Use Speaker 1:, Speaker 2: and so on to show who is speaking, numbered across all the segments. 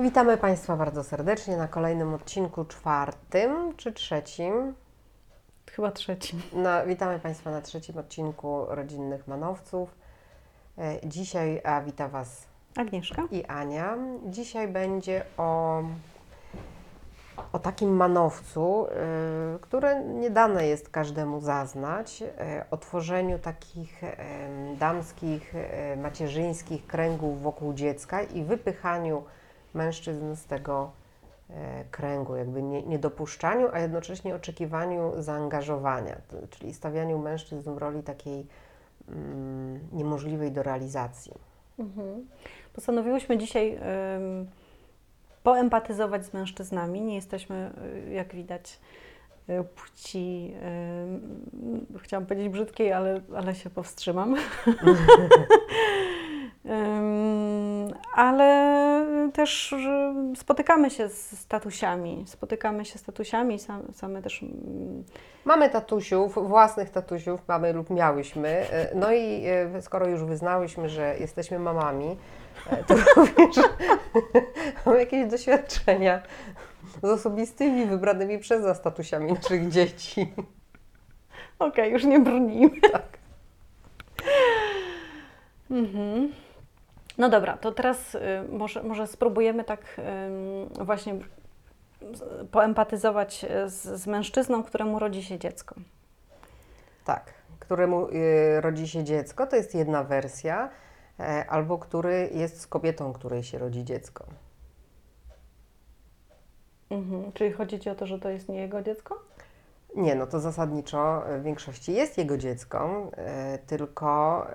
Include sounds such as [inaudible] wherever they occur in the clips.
Speaker 1: Witamy Państwa bardzo serdecznie na kolejnym odcinku czwartym czy trzecim.
Speaker 2: Chyba trzecim.
Speaker 1: No, witamy Państwa na trzecim odcinku Rodzinnych Manowców. E, Dzisiaj a wita Was
Speaker 2: Agnieszka?
Speaker 1: i Ania. Dzisiaj będzie o, o takim manowcu, y, które nie dane jest każdemu zaznać, y, o tworzeniu takich damskich, y, macierzyńskich kręgów wokół dziecka i wypychaniu mężczyzn z tego e, kręgu, jakby nie, niedopuszczaniu, a jednocześnie oczekiwaniu zaangażowania, czyli stawianiu mężczyzn w roli takiej mm, niemożliwej do realizacji.
Speaker 2: Mhm. Postanowiłyśmy dzisiaj ym, poempatyzować z mężczyznami. Nie jesteśmy, y, jak widać, y, płci, ym, chciałam powiedzieć brzydkiej, ale, ale się powstrzymam. [laughs] Ale też spotykamy się z statusiami, spotykamy się z statusiami, sam, same też mm,
Speaker 1: Mamy tatusiów, własnych tatusiów mamy lub miałyśmy. e, No i e, skoro już wyznałyśmy, że jesteśmy mamami, e, to [laughs] również mamy jakieś doświadczenia z osobistymi, wybranymi przez nas tatusiami naszych dzieci.
Speaker 2: Okej, już nie brnijmy.
Speaker 1: Tak.
Speaker 2: Mhm. No dobra, to teraz y, może, może spróbujemy tak właśnie poempatyzować y, z, z mężczyzną, któremu rodzi się dziecko.
Speaker 1: Tak, któremu e, rodzi się dziecko, to jest jedna wersja, e, albo który jest z kobietą, której się rodzi dziecko.
Speaker 2: Mhm. Czyli chodzi Ci o to, że to jest nie jego dziecko?
Speaker 1: Nie, no to zasadniczo w większości jest jego dziecko, e, tylko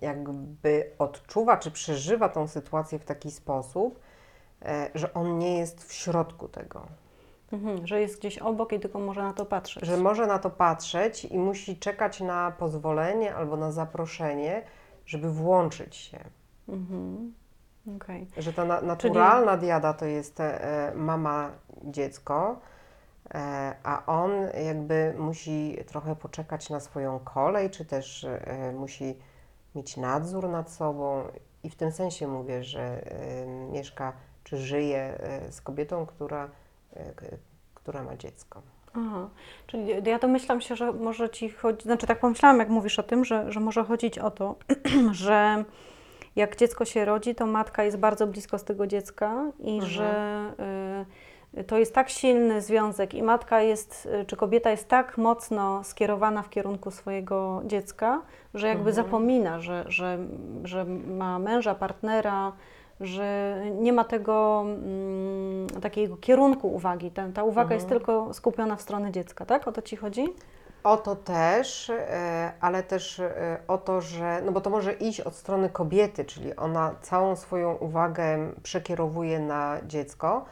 Speaker 1: jakby odczuwa czy przeżywa tą sytuację w taki sposób, e, że on nie jest w środku tego,
Speaker 2: Mhm. Że jest gdzieś obok i tylko może na to patrzeć.
Speaker 1: że może na to patrzeć i musi czekać na pozwolenie albo na zaproszenie, żeby włączyć się.
Speaker 2: Mhm. Okej.
Speaker 1: Że ta na, naturalna diada to jest e, mama, dziecko, e, a on jakby musi trochę poczekać na swoją kolej, czy też e, musi mieć nadzór nad sobą. I w tym sensie mówię, że e, mieszka czy żyje e, z kobietą, która, e, która ma dziecko.
Speaker 2: Aha. Czyli ja domyślam się, że może Ci chodzi, znaczy tak pomyślałam, jak mówisz o tym, że, że może chodzić o to, [clears throat] że jak dziecko się rodzi, to matka jest bardzo blisko z tego dziecka i
Speaker 1: Mhm.
Speaker 2: że to jest tak silny związek i matka jest, y, czy kobieta jest tak mocno skierowana w kierunku swojego dziecka, że jakby
Speaker 1: Mhm.
Speaker 2: zapomina, że, że, że ma męża, partnera, że nie ma tego mm, takiego kierunku uwagi. Ta, ta uwaga jest
Speaker 1: Mhm.
Speaker 2: tylko skupiona w stronę dziecka, tak? O to Ci chodzi?
Speaker 1: O to też, e, ale też e, o to, że, no bo to może iść od strony kobiety, czyli ona całą swoją uwagę przekierowuje na dziecko,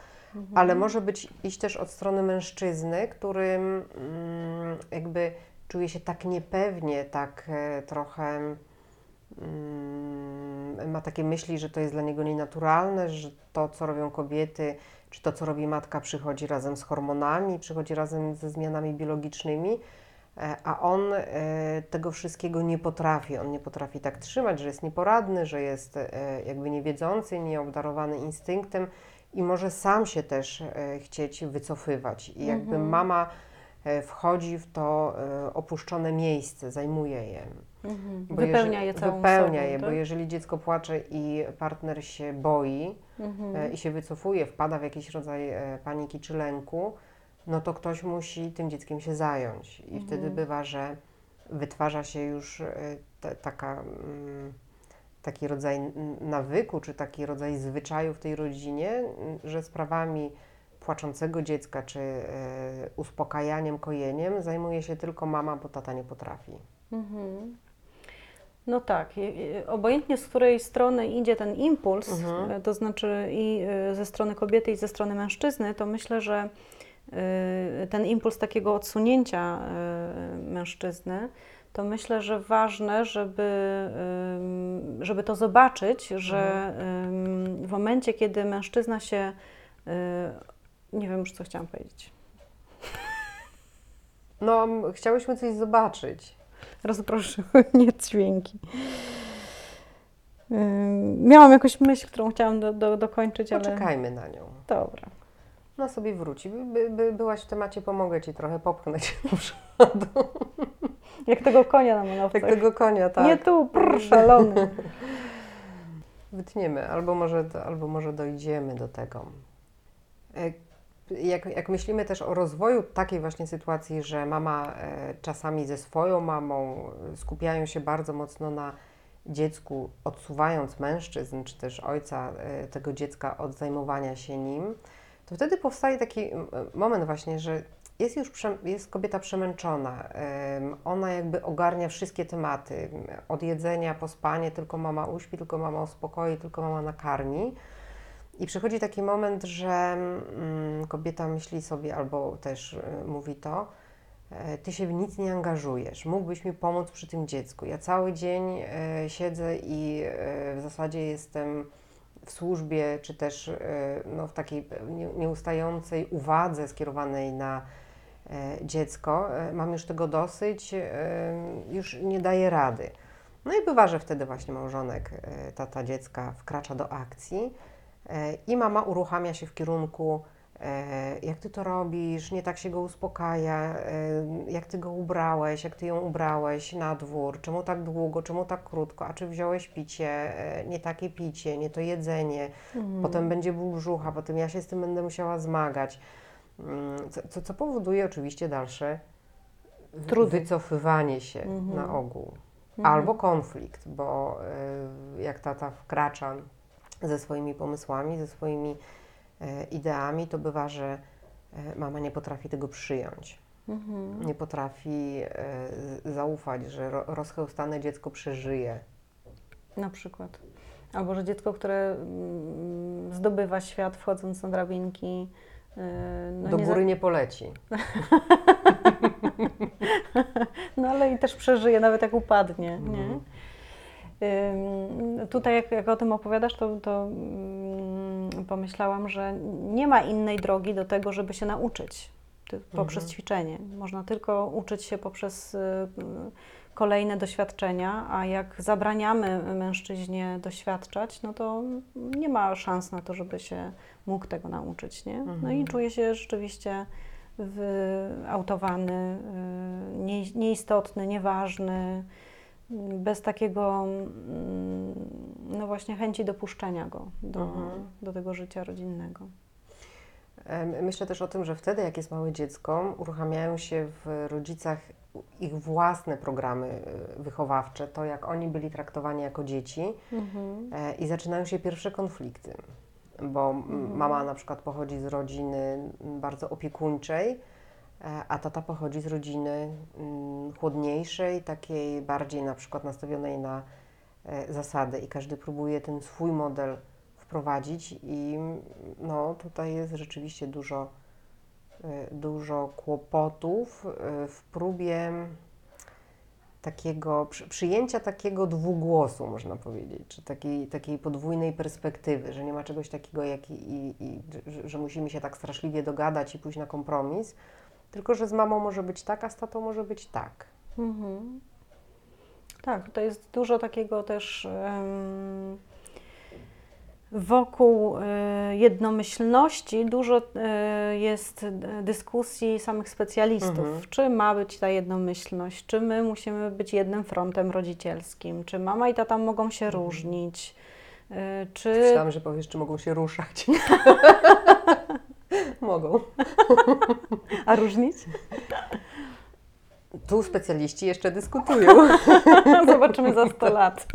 Speaker 1: ale może być iść też od strony mężczyzny, którym mm, jakby czuje się tak niepewnie, tak e, trochę mm, ma takie myśli, że to jest dla niego nienaturalne, że to, co robią kobiety, czy to, co robi matka, przychodzi razem z hormonami, przychodzi razem ze zmianami biologicznymi, e, a on e, tego wszystkiego nie potrafi. On nie potrafi tak trzymać, że jest nieporadny, że jest jakby niewiedzący, nieobdarowany instynktem i może sam się też e, chcieć wycofywać. I jakby
Speaker 2: Mhm.
Speaker 1: mama e, wchodzi w to e, opuszczone miejsce, zajmuje je. Bo
Speaker 2: Wypełnia je całą
Speaker 1: Wypełnia
Speaker 2: sobą,
Speaker 1: je, bo
Speaker 2: tak?
Speaker 1: jeżeli dziecko płacze i partner się boi
Speaker 2: Mhm.
Speaker 1: i się wycofuje, wpada w jakiś rodzaj paniki czy lęku, no to ktoś musi tym dzieckiem się zająć. I wtedy
Speaker 2: Mhm.
Speaker 1: bywa, że wytwarza się już ta, taka, mm, taki rodzaj nawyku, czy taki rodzaj zwyczaju w tej rodzinie, m, że sprawami płaczącego dziecka, czy e, uspokajaniem, kojeniem zajmuje się tylko mama, bo tata nie potrafi.
Speaker 2: Mhm. No tak, obojętnie z której strony idzie ten impuls,
Speaker 1: Mhm.
Speaker 2: e, to znaczy i ze strony kobiety, i ze strony mężczyzny, to myślę, że ten impuls takiego odsunięcia mężczyzny, to myślę, że ważne, żeby, żeby to zobaczyć, że ym, w momencie, kiedy mężczyzna się y, Nie wiem już, co chciałam powiedzieć.
Speaker 1: No, chciałyśmy coś zobaczyć.
Speaker 2: Rozproszyły [laughs] mnie dźwięki. Miałam jakąś myśl, którą chciałam do, do, dokończyć, ale...
Speaker 1: Poczekajmy na nią.
Speaker 2: Dobra.
Speaker 1: Ona sobie wróci. By, by byłaś w temacie, pomogę Ci trochę popchnąć [laughs] do przodu.
Speaker 2: Jak tego konia na manowcach.
Speaker 1: Jak tego konia, tak.
Speaker 2: Nie tu, prr, szalony. [laughs]
Speaker 1: Wytniemy, albo może, albo może dojdziemy do tego. E, Jak, jak myślimy też o rozwoju takiej właśnie sytuacji, że mama e, czasami ze swoją mamą e, skupiają się bardzo mocno na dziecku, odsuwając mężczyzn, czy też ojca tego dziecka od zajmowania się nim, to wtedy powstaje taki moment właśnie, że jest już jest kobieta przemęczona. em, Ona jakby ogarnia wszystkie tematy. Od jedzenia po spanie, tylko mama uśpi, tylko mama uspokoi, tylko mama nakarmi. I przychodzi taki moment, że mm, kobieta myśli sobie, albo też y, mówi to, e, ty się w nic nie angażujesz, mógłbyś mi pomóc przy tym dziecku. Ja cały dzień e, siedzę i e, w zasadzie jestem w służbie, czy też e, no, w takiej nie- nieustającej uwadze skierowanej na e, dziecko. E, Mam już tego dosyć, e, już nie daję rady. No i bywa, że wtedy właśnie małżonek, e, tata dziecka wkracza do akcji e, i mama uruchamia się w kierunku e, jak ty to robisz, nie tak się go uspokaja, e, jak ty go ubrałeś, jak ty ją ubrałeś na dwór, czemu tak długo, czemu tak krótko, a czy wziąłeś picie, e, nie takie picie, nie to jedzenie, potem będzie ból brzucha, potem ja się z tym będę musiała zmagać. Mm, Co, co, powoduje oczywiście dalsze
Speaker 2: Trudy.
Speaker 1: wycofywanie się
Speaker 2: Mhm.
Speaker 1: na ogół.
Speaker 2: Mhm.
Speaker 1: Albo konflikt, bo y, jak tata wkracza ze swoimi pomysłami, ze swoimi e, ideami, to bywa, że e, mama nie potrafi tego przyjąć.
Speaker 2: Mhm.
Speaker 1: Nie potrafi e, zaufać, że ro, rozchełstane dziecko przeżyje.
Speaker 2: Na przykład. Albo, że dziecko, które mm, zdobywa świat wchodząc na drabinki. Yy, No
Speaker 1: Do
Speaker 2: nie
Speaker 1: góry nie poleci. [laughs]
Speaker 2: No ale i też przeżyje, nawet jak upadnie, nie?
Speaker 1: Mhm.
Speaker 2: Ym, Tutaj jak, jak o tym opowiadasz, to, to mm, pomyślałam, że nie ma innej drogi do tego, żeby się nauczyć poprzez
Speaker 1: Mhm.
Speaker 2: ćwiczenie. Można tylko uczyć się poprzez y, kolejne doświadczenia, a jak zabraniamy mężczyźnie doświadczać, no to nie ma szans na to, żeby się mógł tego nauczyć, nie? No i
Speaker 1: Mhm.
Speaker 2: czuje się rzeczywiście wyautowany, y, nie, nieistotny, nieważny, bez takiego, mm, no właśnie, chęci dopuszczenia go do,
Speaker 1: Mhm.
Speaker 2: do tego życia rodzinnego.
Speaker 1: Myślę też o tym, że wtedy, jak jest małe dziecko, uruchamiają się w rodzicach ich własne programy e, wychowawcze, to jak oni byli traktowani jako dzieci e, i zaczynają się pierwsze konflikty, bo m, mama na przykład pochodzi z rodziny bardzo opiekuńczej, e, a tata pochodzi z rodziny chłodniejszej, takiej bardziej na przykład nastawionej na e, zasady. I każdy próbuje ten swój model wprowadzić i no tutaj jest rzeczywiście dużo, dużo kłopotów e, w próbie takiego przy, przyjęcia takiego dwugłosu, można powiedzieć, czy takiej, takiej podwójnej perspektywy, że nie ma czegoś takiego, jak i, i, i że, musimy się tak straszliwie dogadać i pójść na kompromis, tylko że z mamą może być tak, a z tatą może być tak.
Speaker 2: Mhm. Tak, to jest dużo takiego też wokół e, jednomyślności, dużo e, jest dyskusji samych specjalistów.
Speaker 1: Mhm.
Speaker 2: Czy ma być ta jednomyślność, czy my musimy być jednym frontem rodzicielskim, czy mama i tata mogą się różnić, e, czy...
Speaker 1: Myślałam, że powiesz, czy mogą się ruszać. [laughs] mogą.
Speaker 2: A różnić?
Speaker 1: Tu specjaliści jeszcze dyskutują. [laughs]
Speaker 2: Zobaczymy za 100 lat.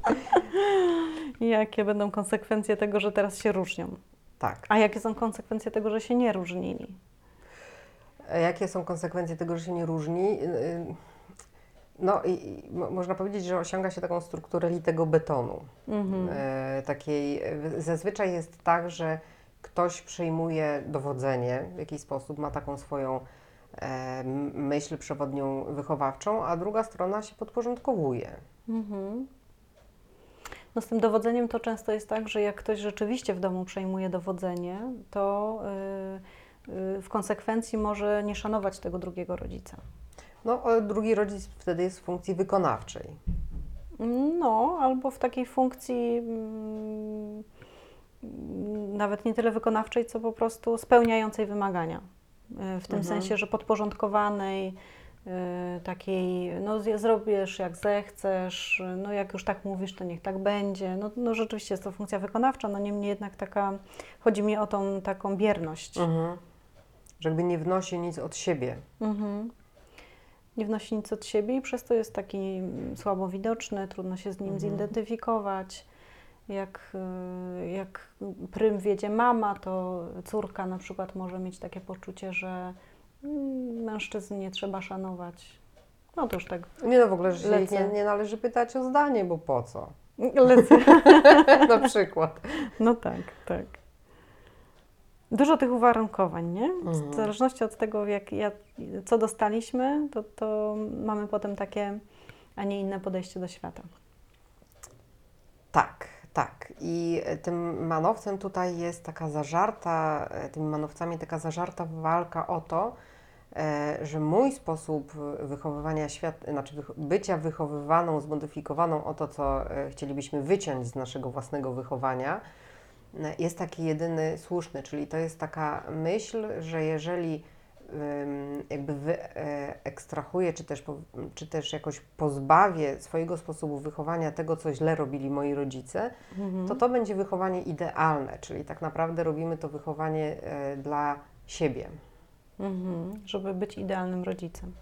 Speaker 2: Jakie będą konsekwencje tego, że teraz się różnią.
Speaker 1: Tak.
Speaker 2: A jakie są konsekwencje tego, że się nie różnili?
Speaker 1: E, Jakie są konsekwencje tego, że się nie różni? Y, y, No i, i mo- można powiedzieć, że osiąga się taką strukturę litego betonu.
Speaker 2: Mhm.
Speaker 1: E, takiej, e, zazwyczaj jest tak, że ktoś przejmuje dowodzenie w jakiś sposób, ma taką swoją myśl przewodnią wychowawczą, a druga strona się podporządkowuje.
Speaker 2: Mhm. No z tym dowodzeniem to często jest tak, że jak ktoś rzeczywiście w domu przejmuje dowodzenie, to y, y, w konsekwencji może nie szanować tego drugiego rodzica.
Speaker 1: No, e, drugi rodzic wtedy jest w funkcji wykonawczej.
Speaker 2: No, albo w takiej funkcji mm, nawet nie tyle wykonawczej, co po prostu spełniającej wymagania. Y, W tym
Speaker 1: Mhm.
Speaker 2: sensie, że podporządkowanej, takiej, no zrobisz jak zechcesz, no jak już tak mówisz, to niech tak będzie. No, no rzeczywiście jest to funkcja wykonawcza, no niemniej jednak taka, chodzi mi o tą taką bierność.
Speaker 1: Mhm. Że jakby nie wnosi nic od siebie.
Speaker 2: Mhm. Nie wnosi nic od siebie i przez to jest taki mm, słabo widoczny, trudno się z nim
Speaker 1: Mhm.
Speaker 2: zidentyfikować. Jak, y, jak prym wiedzie mama, to córka na przykład może mieć takie poczucie, że mężczyzn nie trzeba szanować. No to już tak
Speaker 1: Nie no, w ogóle, że się ich nie, nie należy pytać o zdanie, bo po co?
Speaker 2: lecę. [laughs]
Speaker 1: Na przykład.
Speaker 2: No tak, tak. Dużo tych uwarunkowań, nie?
Speaker 1: Mhm.
Speaker 2: W zależności od tego, jak, jak, co dostaliśmy, to, to mamy potem takie, a nie inne podejście do świata.
Speaker 1: Tak, tak. I tym manowcem tutaj jest taka zażarta, e, tymi manowcami taka zażarta walka o to, e, że mój sposób wychowywania świat, znaczy bycia wychowywaną, zmodyfikowaną o to, co e, chcielibyśmy wyciąć z naszego własnego wychowania, e, jest taki jedyny słuszny, czyli to jest taka myśl, że jeżeli jakby wyekstrahuję, czy też, czy też jakoś pozbawię swojego sposobu wychowania tego, co źle robili moi rodzice, to to będzie wychowanie idealne, czyli tak naprawdę robimy to wychowanie e, dla siebie.
Speaker 2: Mhm. Żeby być idealnym rodzicem.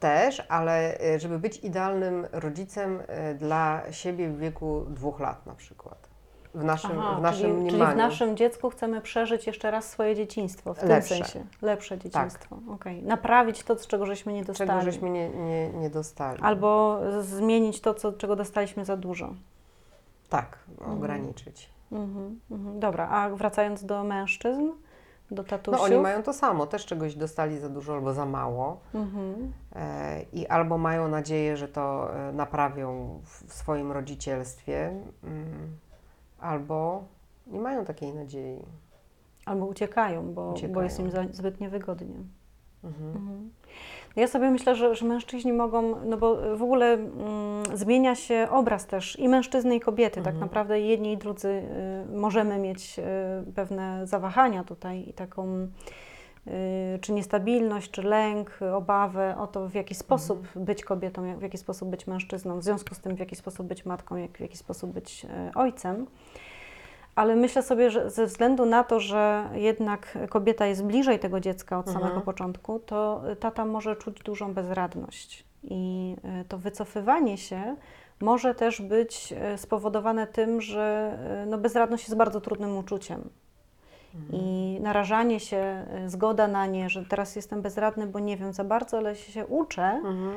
Speaker 1: Też, ale e, żeby być idealnym rodzicem e, dla siebie w wieku dwóch lat na przykład. W naszym,
Speaker 2: Aha,
Speaker 1: w naszym
Speaker 2: czyli,
Speaker 1: mniemaniu.
Speaker 2: czyli w naszym dziecku chcemy przeżyć jeszcze raz swoje dzieciństwo, w
Speaker 1: Lepsze.
Speaker 2: tym sensie. Lepsze dzieciństwo. Okej. Naprawić to, z czego żeśmy nie dostali.
Speaker 1: Czego żeśmy nie, nie, nie dostali.
Speaker 2: Albo zmienić to, co, czego dostaliśmy za dużo.
Speaker 1: Tak, ograniczyć.
Speaker 2: Mhm, mhm. Dobra, a wracając do mężczyzn, do tatusiów.
Speaker 1: No oni mają to samo, też czegoś dostali za dużo albo za mało.
Speaker 2: Mhm.
Speaker 1: E, I albo mają nadzieję, że to e, naprawią w w swoim rodzicielstwie, mm, albo nie mają takiej nadziei.
Speaker 2: Albo uciekają, bo, bo
Speaker 1: Uciekają.
Speaker 2: jest im za, zbyt niewygodnie.
Speaker 1: Mhm.
Speaker 2: Mhm. Ja sobie myślę, że, że mężczyźni mogą, no bo w ogóle mm, zmienia się obraz też i mężczyzny, i kobiety. Tak
Speaker 1: Mhm.
Speaker 2: naprawdę jedni i drudzy y, możemy mieć y, pewne zawahania tutaj i taką czy niestabilność, czy lęk, y, obawę o to, w jaki sposób być kobietą, w jaki sposób być mężczyzną, w związku z tym, w jaki sposób być matką, jak, w jaki sposób być y, ojcem. Ale myślę sobie, że ze względu na to, że jednak kobieta jest bliżej tego dziecka od
Speaker 1: Mhm.
Speaker 2: samego początku, to tata może czuć dużą bezradność. I y, to wycofywanie się może też być y, spowodowane tym, że y, no bezradność jest bardzo trudnym uczuciem. I narażanie się, y, zgoda na nie, że teraz jestem bezradny, bo nie wiem za bardzo, ale się uczę,
Speaker 1: Mhm.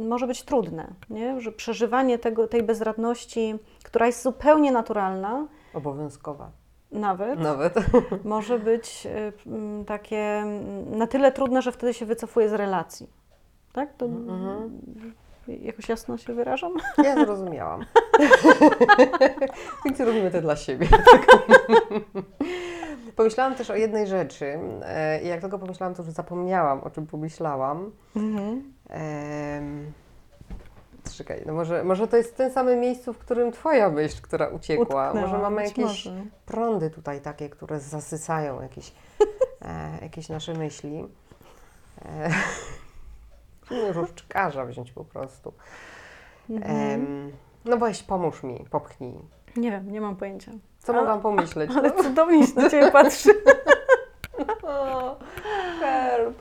Speaker 2: y, może być trudne. Nie? Że przeżywanie tego, tej bezradności, która jest zupełnie naturalna,
Speaker 1: Obowiązkowa.
Speaker 2: nawet,
Speaker 1: Nawet. [laughs]
Speaker 2: może być y, takie na tyle trudne, że wtedy się wycofuje z relacji. Tak? To
Speaker 1: Mhm.
Speaker 2: Jakoś jasno się wyrażam?
Speaker 1: Ja zrozumiałam. [laughs] Więc robimy to dla siebie. [laughs] Pomyślałam też o jednej rzeczy. e, I jak tylko pomyślałam, to już zapomniałam, o czym pomyślałam. Em, Czekaj, no może, może to jest w tym samym miejscu, w którym Twoja myśl, która uciekła. Może
Speaker 2: Utknęła,
Speaker 1: mamy
Speaker 2: być
Speaker 1: jakieś
Speaker 2: może.
Speaker 1: prądy tutaj takie, które zasysają jakieś, e, jakieś nasze myśli. E, Różdżkarza wziąć po prostu.
Speaker 2: Mhm.
Speaker 1: Em, no weź, pomóż mi, popchnij.
Speaker 2: Nie wiem, nie mam pojęcia.
Speaker 1: Co
Speaker 2: Ale-
Speaker 1: mogłam pomyśleć?
Speaker 2: Ale cudownie się na Ciebie patrzy. [laughs] [laughs]
Speaker 1: O, herb.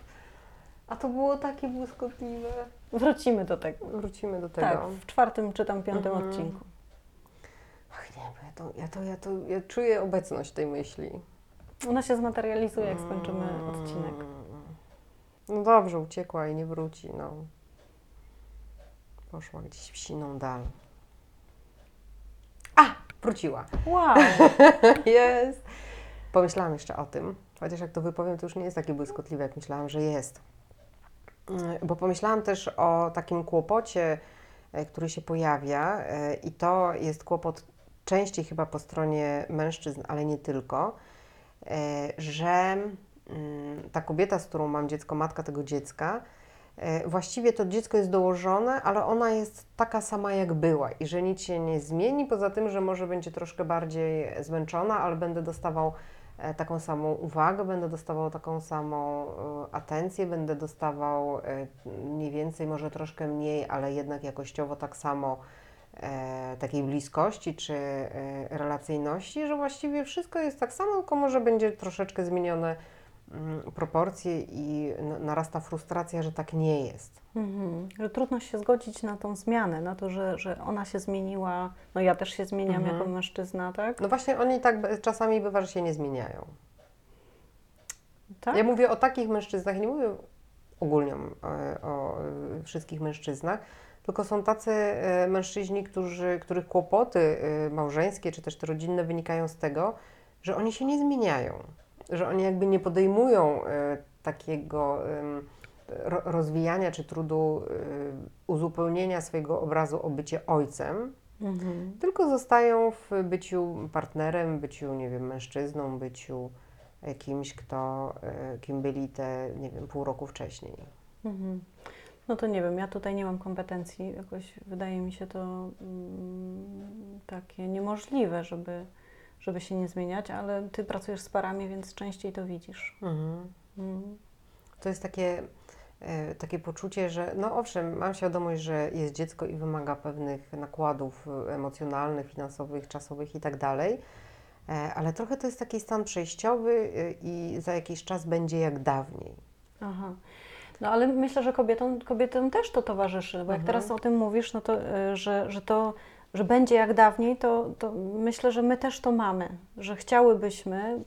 Speaker 1: A to było takie błyskotliwe.
Speaker 2: Wrócimy do tego.
Speaker 1: Wrócimy do tego.
Speaker 2: Tak, w czwartym czy tam piątym
Speaker 1: Mhm.
Speaker 2: odcinku.
Speaker 1: Ach nie, bo ja to, ja, to, ja to ja czuję obecność tej myśli.
Speaker 2: Ona się zmaterializuje, jak skończymy
Speaker 1: Mm.
Speaker 2: odcinek.
Speaker 1: No dobrze, uciekła i nie wróci, no. Poszła gdzieś w siną dal. A! Wróciła.
Speaker 2: Wow! [laughs]
Speaker 1: Jest! Pomyślałam jeszcze o tym, chociaż jak to wypowiem, to już nie jest takie błyskotliwe, jak myślałam, że jest. Mm, Bo pomyślałam też o takim kłopocie, e, który się pojawia e, i to jest kłopot częściej chyba po stronie mężczyzn, ale nie tylko, e, że ta kobieta, z którą mam dziecko, matka tego dziecka, e, właściwie to dziecko jest dołożone, ale ona jest taka sama jak była. I że nic się nie zmieni, poza tym, że może będzie troszkę bardziej zmęczona, ale będę dostawał e, taką samą uwagę, będę dostawał taką samą e, atencję, będę dostawał e, mniej więcej, może troszkę mniej, ale jednak jakościowo tak samo takiej bliskości czy relacyjności, że właściwie wszystko jest tak samo, tylko może będzie troszeczkę zmienione proporcje i narasta frustracja, że tak nie jest.
Speaker 2: Mhm. Że trudno się zgodzić na tą zmianę, na to, że, że ona się zmieniła. No ja też się zmieniam
Speaker 1: Mhm.
Speaker 2: jako mężczyzna, tak?
Speaker 1: No właśnie oni tak czasami bywa, że się nie zmieniają.
Speaker 2: tak?
Speaker 1: Ja mówię o takich mężczyznach, nie mówię ogólnie e, o e, wszystkich mężczyznach, tylko są tacy e, mężczyźni, którzy, których kłopoty małżeńskie czy też te rodzinne wynikają z tego, że oni się nie zmieniają, że oni jakby nie podejmują e, takiego rozwijania czy trudu e, uzupełnienia swojego obrazu o bycie ojcem,
Speaker 2: Mhm.
Speaker 1: tylko zostają w byciu partnerem, byciu, nie wiem, mężczyzną, byciu kimś, kto, e, kim byli te, nie wiem, pół roku wcześniej.
Speaker 2: Mhm. No to nie wiem, ja tutaj nie mam kompetencji. Jakoś wydaje mi się to mm, takie niemożliwe, żeby, żeby się nie zmieniać, ale ty pracujesz z parami, więc częściej to widzisz.
Speaker 1: Mhm.
Speaker 2: Mhm.
Speaker 1: To jest takie, e, takie poczucie, że no owszem, mam świadomość, że jest dziecko i wymaga pewnych nakładów e, emocjonalnych, finansowych, czasowych i tak dalej, e, ale trochę to jest taki stan przejściowy i za jakiś czas będzie jak dawniej.
Speaker 2: Aha. No ale myślę, że kobietom, kobietom też to towarzyszy, bo jak
Speaker 1: Mhm.
Speaker 2: teraz o tym mówisz, no to, że, że to, że będzie jak dawniej, to, to myślę, że my też to mamy, że chciałybyśmy,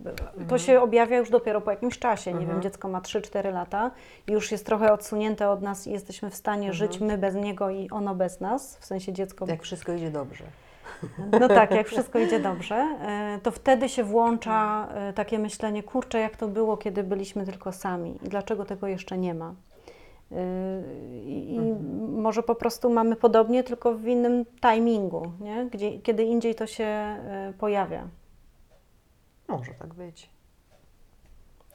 Speaker 2: to się objawia już dopiero po jakimś czasie, nie
Speaker 1: Mhm.
Speaker 2: wiem, dziecko ma 3-4 lata i już jest trochę odsunięte od nas i jesteśmy w stanie
Speaker 1: Mhm.
Speaker 2: żyć my bez niego i ono bez nas, w sensie dziecko
Speaker 1: Jak wszystko idzie dobrze. [laughs]
Speaker 2: no tak, jak [laughs] wszystko idzie dobrze, e, to wtedy się włącza e, takie myślenie, kurczę, jak to było, kiedy byliśmy tylko sami i dlaczego tego jeszcze nie ma. E, I, i może po prostu mamy podobnie, tylko w innym timingu, nie? Gdzie, kiedy indziej to się e, pojawia.
Speaker 1: Może tak być.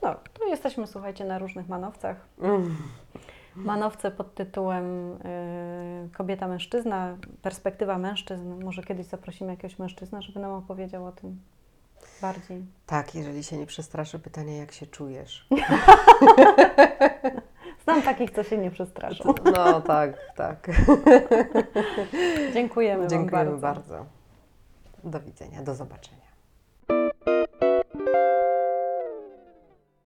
Speaker 2: No, to jesteśmy, słuchajcie, na różnych manowcach.
Speaker 1: Mm.
Speaker 2: Manowce pod tytułem y, Kobieta, mężczyzna, perspektywa mężczyzn. Może kiedyś zaprosimy jakiegoś mężczyzna, żeby nam opowiedział o tym bardziej.
Speaker 1: Tak, jeżeli się nie przestraszy pytania, jak się czujesz. [laughs]
Speaker 2: Znam takich, co się nie przestraszą.
Speaker 1: No tak, tak.
Speaker 2: Dziękujemy,
Speaker 1: Dziękujemy
Speaker 2: bardzo.
Speaker 1: bardzo. Do widzenia, do zobaczenia.